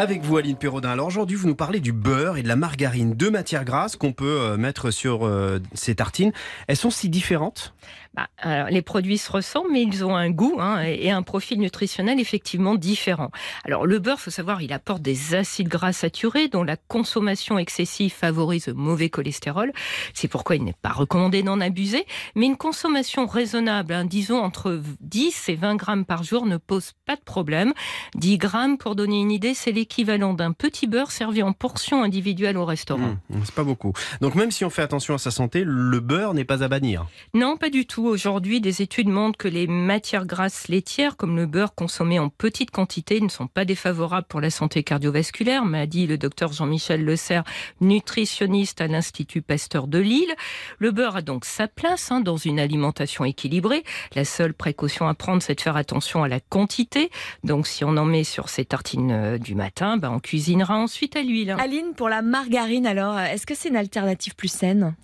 Avec vous, Aline Perraudin. Alors aujourd'hui, vous nous parlez du beurre et de la margarine, deux matières grasses qu'on peut euh, mettre sur euh, ces tartines. Elles sont si différentes? Bah, les produits se ressemblent, mais ils ont un goût hein, et un profil nutritionnel effectivement différent. Alors le beurre, faut savoir, il apporte des acides gras saturés dont la consommation excessive favorise le mauvais cholestérol. C'est pourquoi il n'est pas recommandé d'en abuser. Mais une consommation raisonnable, hein, disons entre 10 et 20 grammes par jour, ne pose pas de problème. 10 grammes, pour donner une idée, c'est l'équivalent d'un petit beurre servi en portion individuelle au restaurant. Mmh, C'est pas beaucoup. Donc même si on fait attention à sa santé, le beurre n'est pas à bannir. Non, pas du tout. Aujourd'hui, des études montrent que les matières grasses laitières, comme le beurre consommé en petite quantité, ne sont pas défavorables pour la santé cardiovasculaire, m'a dit le docteur Jean-Michel Le Serre, nutritionniste à l'Institut Pasteur de Lille. Le beurre a donc sa place hein, dans une alimentation équilibrée. La seule précaution à prendre, c'est de faire attention à la quantité. Donc, si on en met sur ses tartines euh, du matin, ben, on cuisinera ensuite à l'huile. Aline, pour la margarine, alors, est-ce que c'est une alternative plus saine?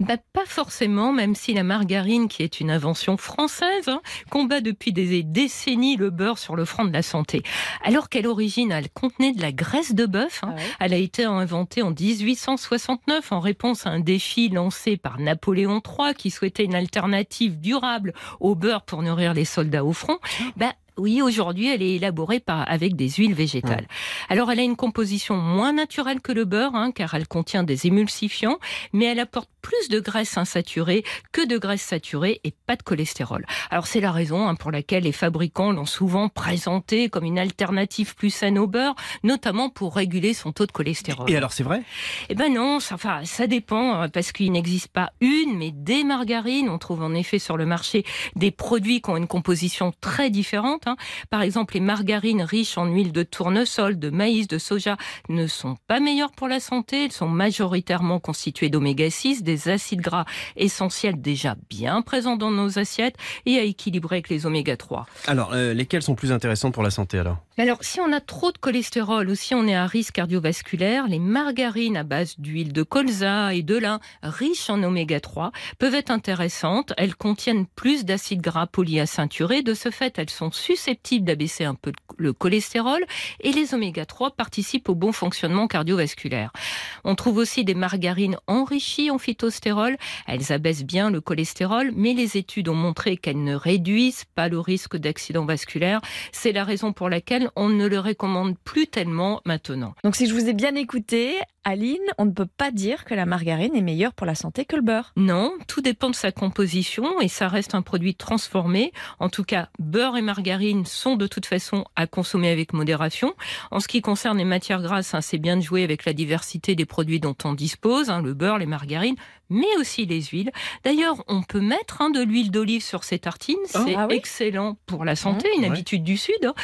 Bah, pas forcément, même si la margarine, qui est une invention française, hein, combat depuis des décennies le beurre sur le front de la santé. Alors qu'à l'origine, elle contenait de la graisse de bœuf. hein. Ah ouais Elle a été inventée en 1869 en réponse à un défi lancé par Napoléon III qui souhaitait une alternative durable au beurre pour nourrir les soldats au front. Bah, oui, aujourd'hui, elle est élaborée par, avec des huiles végétales. Alors, elle a une composition moins naturelle que le beurre, hein, car elle contient des émulsifiants, mais elle apporte plus de graisse insaturée que de graisse saturée et pas de cholestérol. Alors, c'est la raison hein, pour laquelle les fabricants l'ont souvent présenté comme une alternative plus saine au beurre, notamment pour réguler son taux de cholestérol. Et alors c'est vrai? Eh ben non, ça, enfin, ça dépend, euh, parce qu'il n'existe pas une, mais des margarines. On trouve en effet sur le marché des produits qui ont une composition très différente. hein. Par exemple, les margarines riches en huile de tournesol, de maïs, de soja ne sont pas meilleures pour la santé. Elles sont majoritairement constituées d'oméga 6, des acides gras essentiels déjà bien présents dans nos assiettes et à équilibrer avec les oméga 3. Alors, euh, lesquelles sont plus intéressantes pour la santé alors? Mais alors, si on a trop de cholestérol ou si on est à risque cardiovasculaire, les margarines à base d'huile de colza et de lin riches en oméga 3 peuvent être intéressantes. Elles contiennent plus d'acides gras polyinsaturés. De ce fait, elles sont susceptibles d'abaisser un peu le cholestérol et les oméga 3 participent au bon fonctionnement cardiovasculaire. On trouve aussi des margarines enrichies en phytostérol. Elles abaissent bien le cholestérol, mais les études ont montré qu'elles ne réduisent pas le risque d'accident vasculaire. C'est la raison pour laquelle on ne le recommande plus tellement maintenant. Donc, si je vous ai bien écouté, Aline, on ne peut pas dire que la margarine est meilleure pour la santé que le beurre. Non, tout dépend de sa composition et ça reste un produit transformé. En tout cas, beurre et margarine sont de toute façon à consommer avec modération. En ce qui concerne les matières grasses, hein, c'est bien de jouer avec la diversité des produits dont on dispose, hein, le beurre, les margarines, mais aussi les huiles. D'ailleurs, on peut mettre hein, de l'huile d'olive sur ses tartines, c'est ah oui excellent pour la santé, une ouais. habitude du Sud. hein.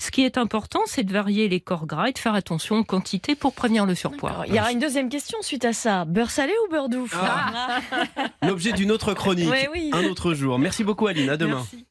Ce qui est important, c'est de varier les corps gras et de faire attention aux quantités pour prévenir le surpoids. Il y aura une deuxième question suite à ça. Beurre salé ou beurre doux? Ah. L'objet d'une autre chronique, Ouais, oui. un autre jour. Merci beaucoup Aline, à demain. Merci.